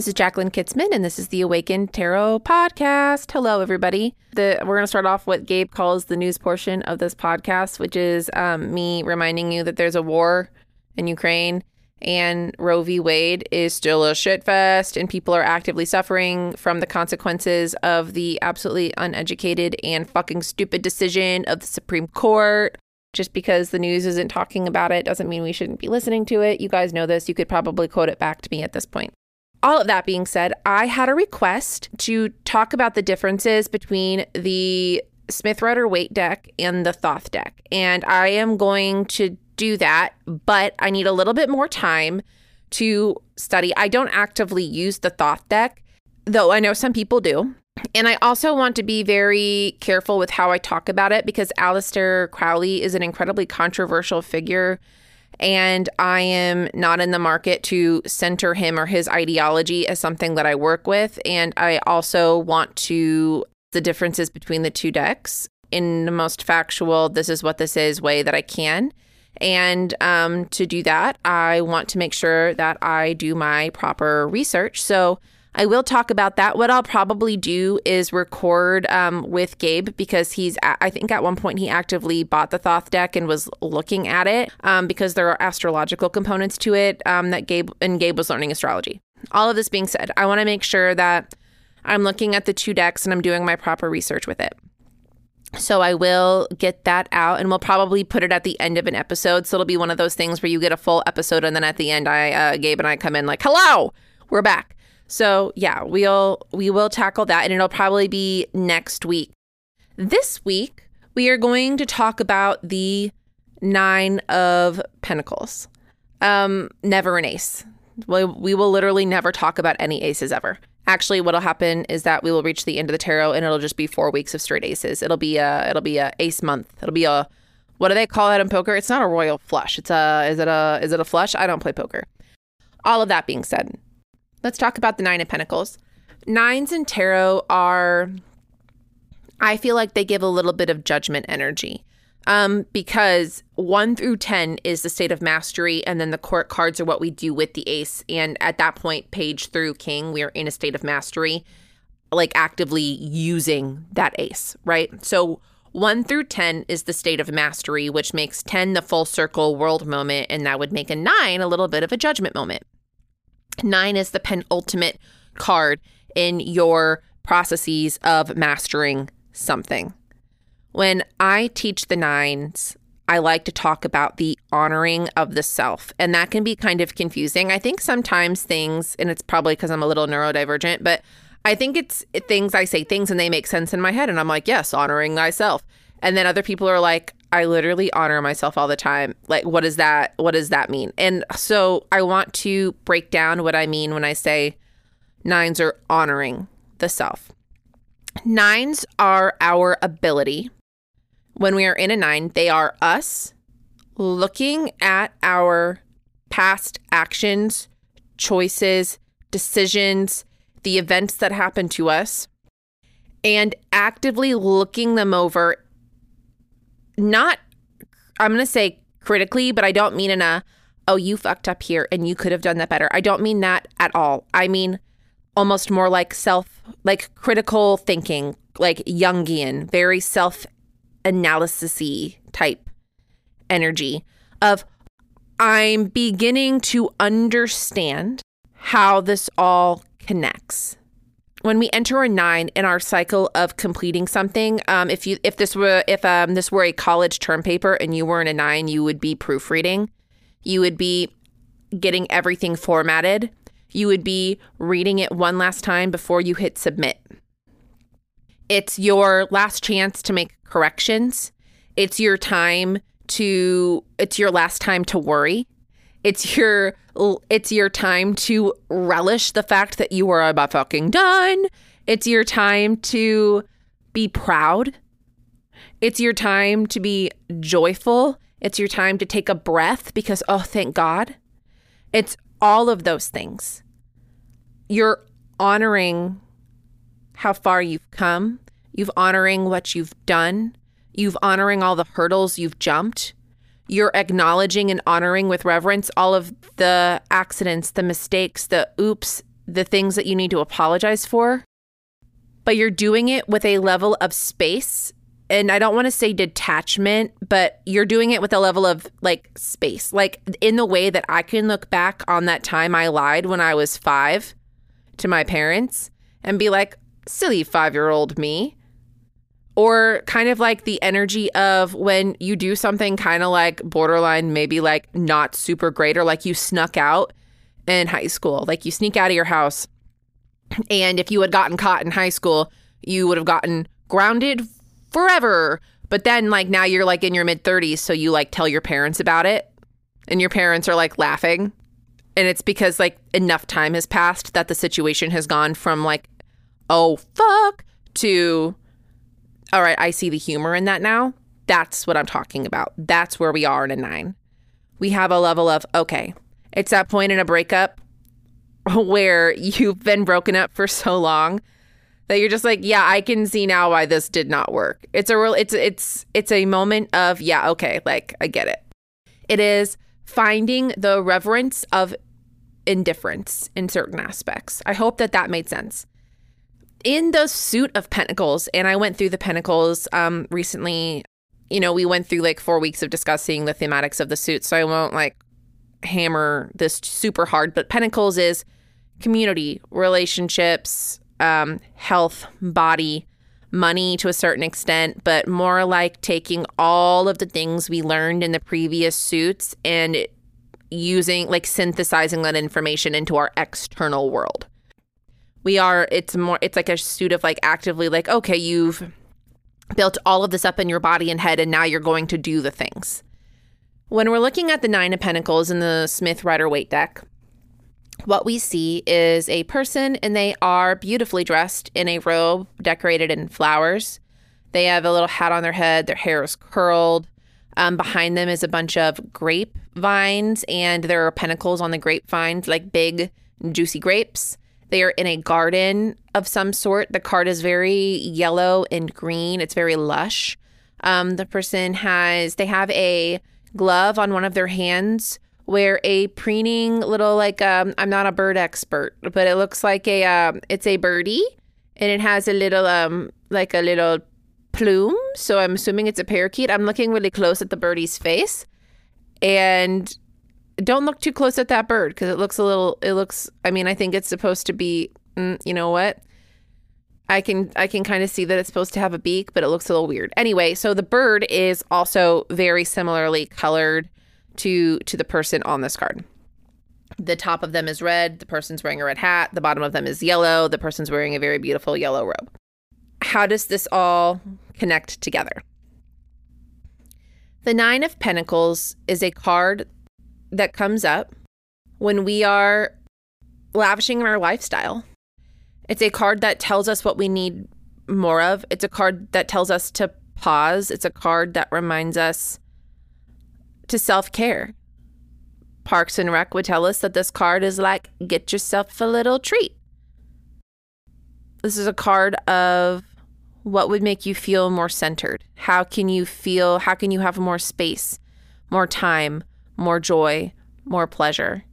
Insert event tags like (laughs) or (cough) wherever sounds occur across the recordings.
This is Jacqueline Kitzman, and this is the Awakened Tarot Podcast. Hello, everybody. The, we're going to start off what Gabe calls the news portion of this podcast, which is um, me reminding you that there's a war in Ukraine and Roe v. Wade is still a shitfest, and people are actively suffering from the consequences of the absolutely uneducated and fucking stupid decision of the Supreme Court. Just because the news isn't talking about it doesn't mean we shouldn't be listening to it. You guys know this. You could probably quote it back to me at this point. All of that being said, I had a request to talk about the differences between the Smith Rider Waite deck and the Thoth deck. And I am going to do that, but I need a little bit more time to study. I don't actively use the Thoth deck, though I know some people do. And I also want to be very careful with how I talk about it because Aleister Crowley is an incredibly controversial figure. And I am not in the market to center him or his ideology as something that I work with. And I also want to the differences between the two decks in the most factual, this is what this is way that I can. And um, to do that, I want to make sure that I do my proper research. So I will talk about that. What I'll probably do is record um, with Gabe because he's, I think at one point he actively bought the Thoth deck and was looking at it um, because there are astrological components to it um, that Gabe, and Gabe was learning astrology. All of this being said, I want to make sure that I'm looking at the two decks and I'm doing my proper research with it. So I will get that out and we'll probably put it at the end of an episode. So it'll be one of those things where you get a full episode and then at the end I uh, Gabe and I come in like, "Hello, we're back." So, yeah, we'll we will tackle that and it'll probably be next week. This week, we are going to talk about the 9 of pentacles. Um never an ace. We, we will literally never talk about any aces ever. Actually, what'll happen is that we will reach the end of the tarot and it'll just be 4 weeks of straight aces. It'll be a it'll be a ace month. It'll be a what do they call that in poker? It's not a royal flush. It's a is it a is it a flush? I don't play poker. All of that being said, let's talk about the Nine of Pentacles. Nines in tarot are, I feel like they give a little bit of judgment energy. Um, because one through 10 is the state of mastery, and then the court cards are what we do with the ace. And at that point, page through king, we are in a state of mastery, like actively using that ace, right? So 1 through 10 is the state of mastery, which makes 10 the full circle world moment, and that would make a 9 a little bit of a judgment moment. Nine is the penultimate card in your processes of mastering something. When I teach the nines, I like to talk about the honoring of the self, and that can be kind of confusing. I think sometimes things, and it's probably because I'm a little neurodivergent, but I think it's things I say things and they make sense in my head, and I'm like, yes, honoring thyself. And then other people are like, I literally honor myself all the time. Like, what does that what does that mean? And so I want to break down what I mean when I say nines are honoring the self. Nines are our ability. When we are in a nine, they are us looking at our past actions, choices, decisions, the events that happened to us, and actively looking them over not I'm going to say critically, but I don't mean in a oh you fucked up here and you could have done that better. I don't mean that at all. I mean almost more like self like critical thinking, like Jungian, very self analysis type energy of I'm beginning to understand how this all connects when we enter a nine in our cycle of completing something, um, if you if this were if um, this were a college term paper and you were in a nine, you would be proofreading, you would be getting everything formatted, you would be reading it one last time before you hit submit. It's your last chance to make corrections. It's your time to it's your last time to worry. It's your it's your time to relish the fact that you are about fucking done. It's your time to be proud. It's your time to be joyful. It's your time to take a breath because oh thank God. It's all of those things. You're honoring how far you've come. You've honoring what you've done. You've honoring all the hurdles you've jumped you're acknowledging and honoring with reverence all of the accidents, the mistakes, the oops, the things that you need to apologize for, but you're doing it with a level of space. And I don't want to say detachment, but you're doing it with a level of like space, like in the way that I can look back on that time I lied when I was five to my parents and be like, silly five year old me. Or kind of like the energy of when you do something kind of like borderline, maybe like not super great, or like you snuck out in high school. Like you sneak out of your house. And if you had gotten caught in high school, you would have gotten grounded forever. But then, like, now you're like in your mid 30s. So you like tell your parents about it. And your parents are like laughing. And it's because like enough time has passed that the situation has gone from like, oh, fuck, to, all right, I see the humor in that now. That's what I'm talking about. That's where we are in a nine. We have a level of, okay, it's that point in a breakup (laughs) where you've been broken up for so long that you're just like, yeah, I can see now why this did not work. It's a real it's it's it's a moment of, yeah, okay, like I get it. It is finding the reverence of indifference in certain aspects. I hope that that made sense. In the suit of pentacles, and I went through the pentacles um recently, you know, we went through like 4 weeks of discussing the thematics of the suit, so I won't like hammer this super hard, but Pentacles is community, relationships, um, health, body, money to a certain extent, but more like taking all of the things we learned in the previous suits and using, like, synthesizing that information into our external world. We are, it's more, it's like a suit of like actively, like, okay, you've built all of this up in your body and head, and now you're going to do the things. When we're looking at the Nine of Pentacles in the Smith Rider Waite deck, what we see is a person and they are beautifully dressed in a robe decorated in flowers. They have a little hat on their head, their hair is curled. Um, behind them is a bunch of grape vines, and there are pentacles on the grape vines like big, juicy grapes. They are in a garden of some sort. The card is very yellow and green, it's very lush. Um, the person has, they have a glove on one of their hands where a preening little like um I'm not a bird expert, but it looks like a um it's a birdie and it has a little um like a little plume. So I'm assuming it's a parakeet. I'm looking really close at the birdie's face. And don't look too close at that bird because it looks a little it looks I mean I think it's supposed to be mm, you know what? I can I can kind of see that it's supposed to have a beak, but it looks a little weird. Anyway, so the bird is also very similarly colored to to the person on this card. The top of them is red, the person's wearing a red hat, the bottom of them is yellow, the person's wearing a very beautiful yellow robe. How does this all connect together? The 9 of pentacles is a card that comes up when we are lavishing our lifestyle it's a card that tells us what we need more of. It's a card that tells us to pause. It's a card that reminds us to self care. Parks and Rec would tell us that this card is like, get yourself a little treat. This is a card of what would make you feel more centered. How can you feel, how can you have more space, more time, more joy, more pleasure?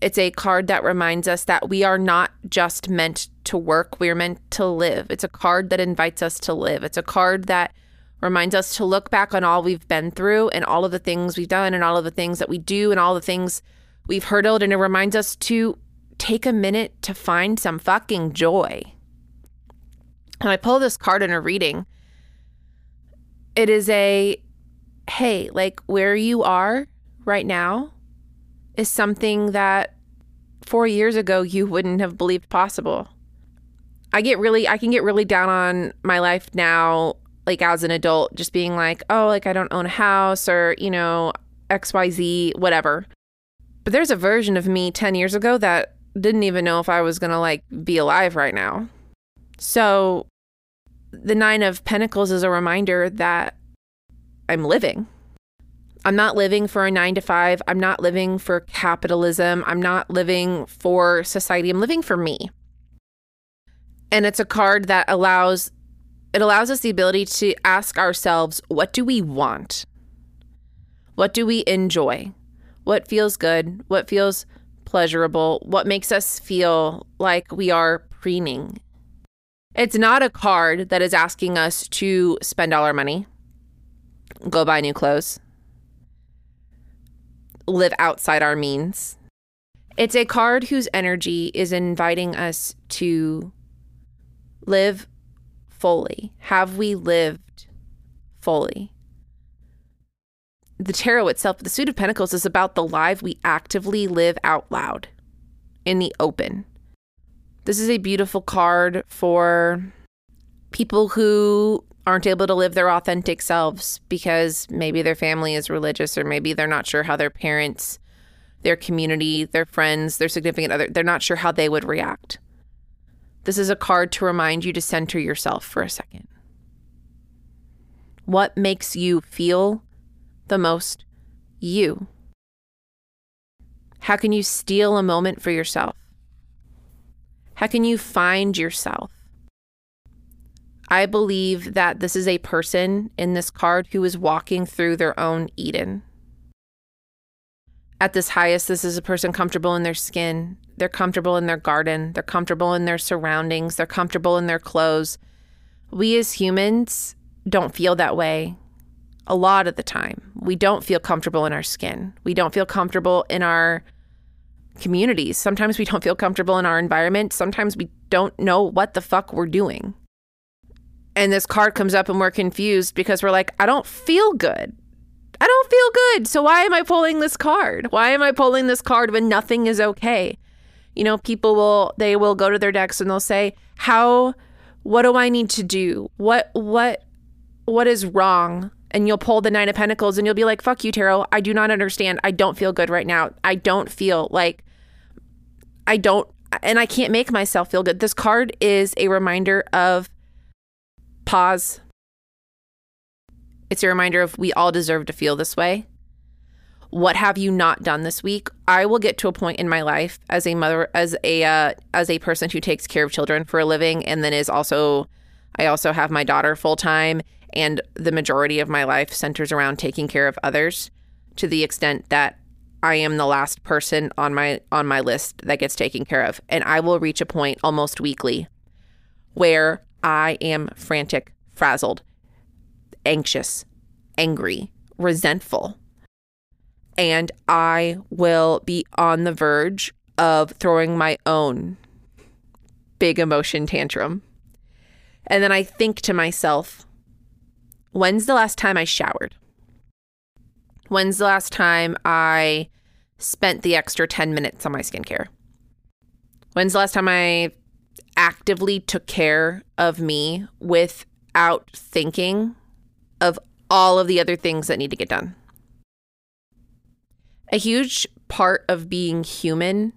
It's a card that reminds us that we are not just meant to work, we are meant to live. It's a card that invites us to live. It's a card that reminds us to look back on all we've been through and all of the things we've done and all of the things that we do and all the things we've hurdled. And it reminds us to take a minute to find some fucking joy. And I pull this card in a reading. It is a hey, like where you are right now is something that four years ago you wouldn't have believed possible. I get really, I can get really down on my life now, like as an adult, just being like, oh, like I don't own a house or, you know, XYZ, whatever. But there's a version of me 10 years ago that didn't even know if I was going to like be alive right now. So the Nine of Pentacles is a reminder that I'm living. I'm not living for a nine to five. I'm not living for capitalism. I'm not living for society. I'm living for me. And it's a card that allows it allows us the ability to ask ourselves, what do we want? What do we enjoy? What feels good? What feels pleasurable, what makes us feel like we are preening. It's not a card that is asking us to spend all our money, go buy new clothes, live outside our means. It's a card whose energy is inviting us to live fully. Have we lived fully? The tarot itself, the Suit of Pentacles, is about the life we actively live out loud in the open. This is a beautiful card for people who aren't able to live their authentic selves because maybe their family is religious or maybe they're not sure how their parents, their community, their friends, their significant other, they're not sure how they would react. This is a card to remind you to center yourself for a second. What makes you feel the most you? How can you steal a moment for yourself? How can you find yourself? I believe that this is a person in this card who is walking through their own Eden. At this highest, this is a person comfortable in their skin. They're comfortable in their garden. They're comfortable in their surroundings. They're comfortable in their clothes. We as humans don't feel that way a lot of the time. We don't feel comfortable in our skin. We don't feel comfortable in our communities. Sometimes we don't feel comfortable in our environment. Sometimes we don't know what the fuck we're doing. And this card comes up and we're confused because we're like, I don't feel good. I don't feel good. So why am I pulling this card? Why am I pulling this card when nothing is okay? You know, people will they will go to their decks and they'll say, "How what do I need to do? What what what is wrong?" And you'll pull the 9 of pentacles and you'll be like, "Fuck you, tarot. I do not understand. I don't feel good right now. I don't feel like I don't, and I can't make myself feel good. This card is a reminder of pause. It's a reminder of we all deserve to feel this way. What have you not done this week? I will get to a point in my life as a mother, as a uh, as a person who takes care of children for a living, and then is also, I also have my daughter full time, and the majority of my life centers around taking care of others, to the extent that I am the last person on my on my list that gets taken care of and I will reach a point almost weekly where I am frantic, frazzled, anxious, angry, resentful. And I will be on the verge of throwing my own big emotion tantrum. And then I think to myself, when's the last time I showered? When's the last time I spent the extra 10 minutes on my skincare? When's the last time I actively took care of me without thinking of all of the other things that need to get done? A huge part of being human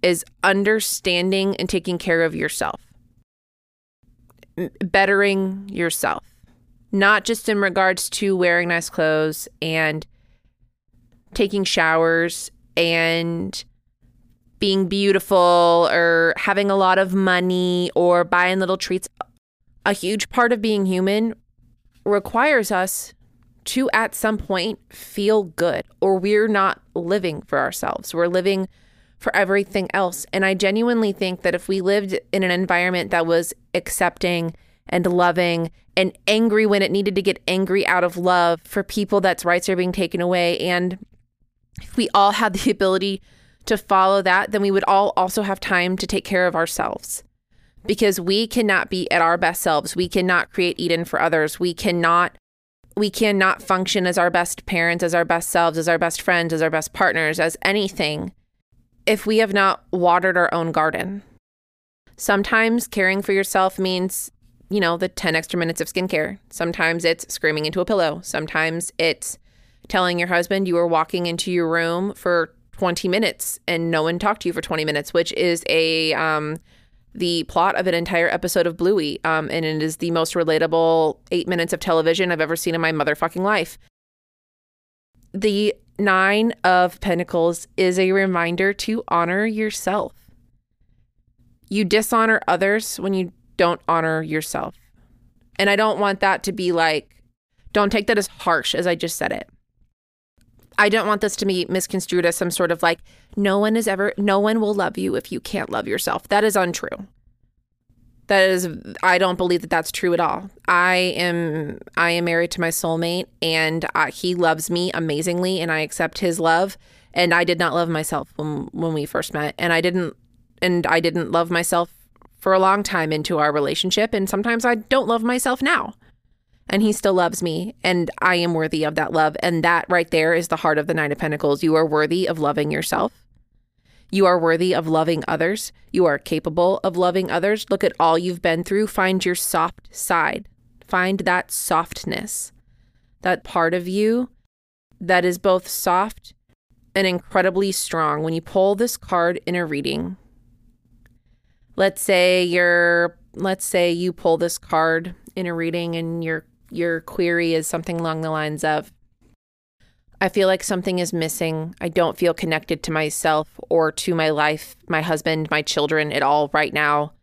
is understanding and taking care of yourself, bettering yourself, not just in regards to wearing nice clothes and taking showers and being beautiful or having a lot of money or buying little treats. A huge part of being human requires us to, at some point, feel good, or we're not living for ourselves. We're living for everything else. And I genuinely think that if we lived in an environment that was accepting and loving and angry when it needed to get angry out of love for people that's rights are being taken away and if we all had the ability to follow that, then we would all also have time to take care of ourselves because we cannot be at our best selves. We cannot create Eden for others. We cannot we cannot function as our best parents, as our best selves, as our best friends, as our best partners, as anything if we have not watered our own garden. Sometimes caring for yourself means, you know, the 10 extra minutes of skincare. Sometimes it's screaming into a pillow. Sometimes it's telling your husband you were walking into your room for 20 minutes and no one talked to you for 20 minutes, which is a um, the plot of an entire episode of Bluey. Um, and it is the most relatable eight minutes of television I've ever seen in my motherfucking life. The Nine of Pentacles is a reminder to honor yourself. You dishonor others when you don't honor yourself. And I don't want that to be like, don't take that as harsh as I just said it. I don't want this to be misconstrued as some sort of like, no one is ever, no one will love you if you can't love yourself. That is untrue. That is, I don't believe that that's true at all. I am, I am married to my soulmate, and uh, he loves me amazingly, and I accept his love. And I did not love myself when when we first met, and I didn't, and I didn't love myself for a long time into our relationship, and sometimes I don't love myself now and he still loves me and I am worthy of that love. And that right there is the heart of the Nine of Pentacles. You are worthy of loving yourself. You are worthy of loving others. You are capable of loving others. Look at all you've been through. Find your soft side. Find that softness, that part of you that is both soft and incredibly strong. When you pull this card in a reading, let's say you're let's say you pull this card in a reading and you're your query is something along the lines of I feel like something is missing. I don't feel connected to myself or to my life, my husband, my children at all right now.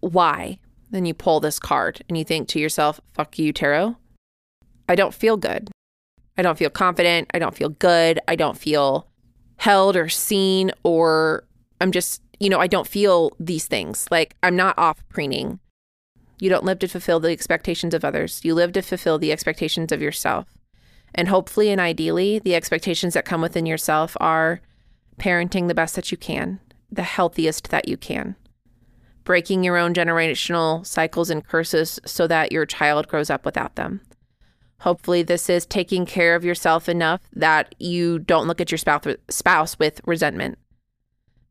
Why? Then you pull this card and you think to yourself, fuck you, tarot. I don't feel good. I don't feel confident. I don't feel good. I don't feel held or seen, or I'm just, you know, I don't feel these things. Like I'm not off preening. You don't live to fulfill the expectations of others. You live to fulfill the expectations of yourself. And hopefully and ideally, the expectations that come within yourself are parenting the best that you can, the healthiest that you can, breaking your own generational cycles and curses so that your child grows up without them. Hopefully, this is taking care of yourself enough that you don't look at your spouse with resentment.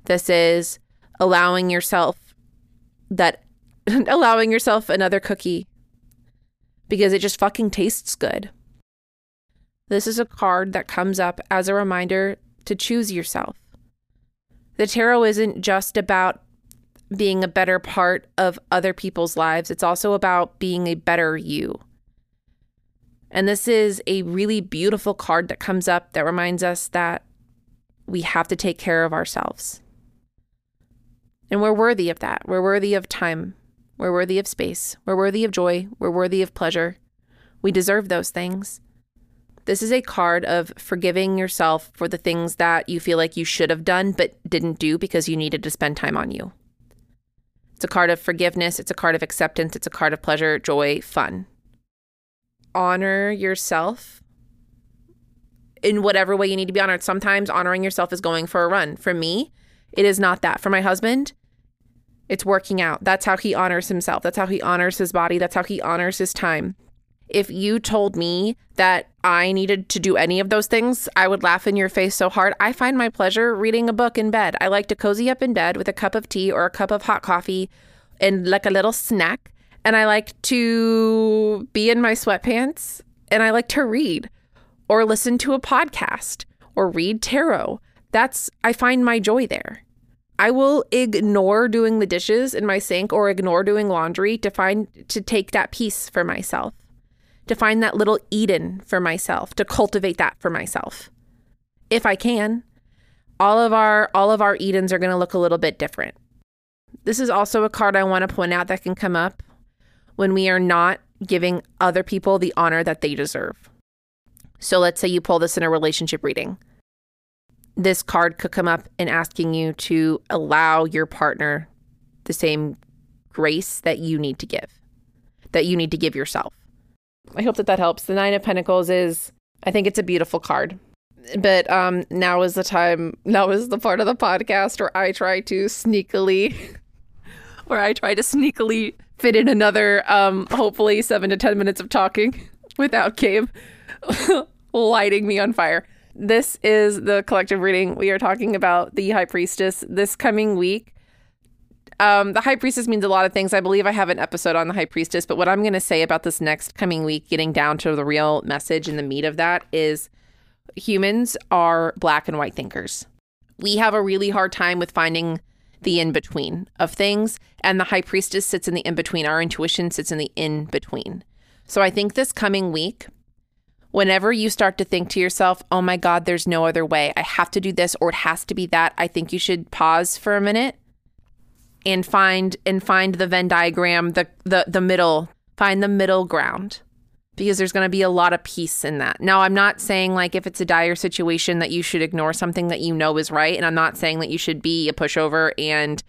This is allowing yourself that (laughs) allowing yourself another cookie because it just fucking tastes good. This is a card that comes up as a reminder to choose yourself. The tarot isn't just about being a better part of other people's lives, it's also about being a better you. And this is a really beautiful card that comes up that reminds us that we have to take care of ourselves. And we're worthy of that. We're worthy of time. We're worthy of space. We're worthy of joy. We're worthy of pleasure. We deserve those things. This is a card of forgiving yourself for the things that you feel like you should have done but didn't do because you needed to spend time on you. It's a card of forgiveness. It's a card of acceptance. It's a card of pleasure, joy, fun. Honor yourself in whatever way you need to be honored. Sometimes honoring yourself is going for a run. For me, it is not that. For my husband, it's working out. That's how he honors himself. That's how he honors his body. That's how he honors his time. If you told me that I needed to do any of those things, I would laugh in your face so hard. I find my pleasure reading a book in bed. I like to cozy up in bed with a cup of tea or a cup of hot coffee and like a little snack. And I like to be in my sweatpants and I like to read or listen to a podcast or read tarot. That's, I find my joy there. I will ignore doing the dishes in my sink or ignore doing laundry to find to take that peace for myself. To find that little Eden for myself, to cultivate that for myself. If I can. All of our all of our Edens are going to look a little bit different. This is also a card I want to point out that can come up when we are not giving other people the honor that they deserve. So let's say you pull this in a relationship reading this card could come up and asking you to allow your partner the same grace that you need to give, that you need to give yourself. I hope that that helps. The Nine of Pentacles is, I think it's a beautiful card. But um, now is the time, now is the part of the podcast where I try to sneakily, (laughs) where I try to sneakily fit in another, um, hopefully seven to 10 minutes of talking (laughs) without Gabe (laughs) lighting me on fire. This is the collective reading. We are talking about the High Priestess this coming week. Um, the High Priestess means a lot of things. I believe I have an episode on the High Priestess, but what I'm going to say about this next coming week, getting down to the real message and the meat of that, is humans are black and white thinkers. We have a really hard time with finding the in between of things, and the High Priestess sits in the in between. Our intuition sits in the in between. So I think this coming week, whenever you start to think to yourself, oh my God, there's no other way, I have to do this or it has to be that, I think you should pause for a minute and find and find the Venn diagram, the the the middle, find the middle ground. because there's going to be a lot of peace in that. Now, I'm not saying like if it's a dire situation that you should ignore something that you know is right. And I'm not saying that you should be a pushover and,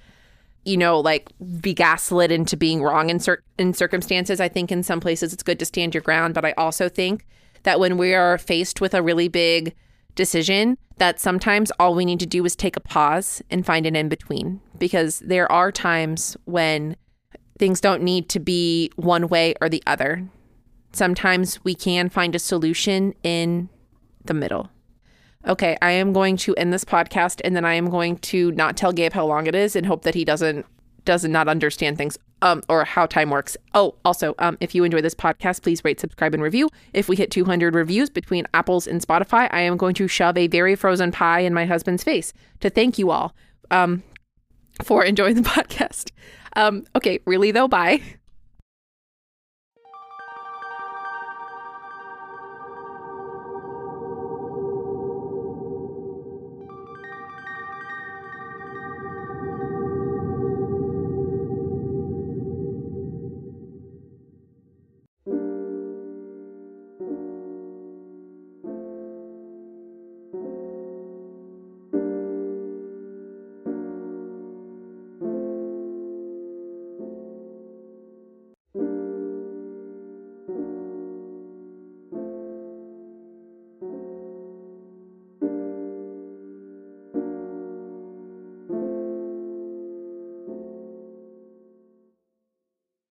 you know, like be gaslit into being wrong in, cir- in circumstances. I think in some places it's good to stand your ground. But I also think that when we are faced with a really big decision, that sometimes all we need to do is take a pause and find an in between because there are times when things don't need to be one way or the other. Sometimes we can find a solution in the middle. Okay, I am going to end this podcast and then I am going to not tell Gabe how long it is and hope that he doesn't does not understand things um or how time works. Oh, also, um if you enjoy this podcast, please rate, subscribe and review. If we hit 200 reviews between Apples and Spotify, I am going to shove a very frozen pie in my husband's face to thank you all um for enjoying the (laughs) podcast. Um okay, really though, bye.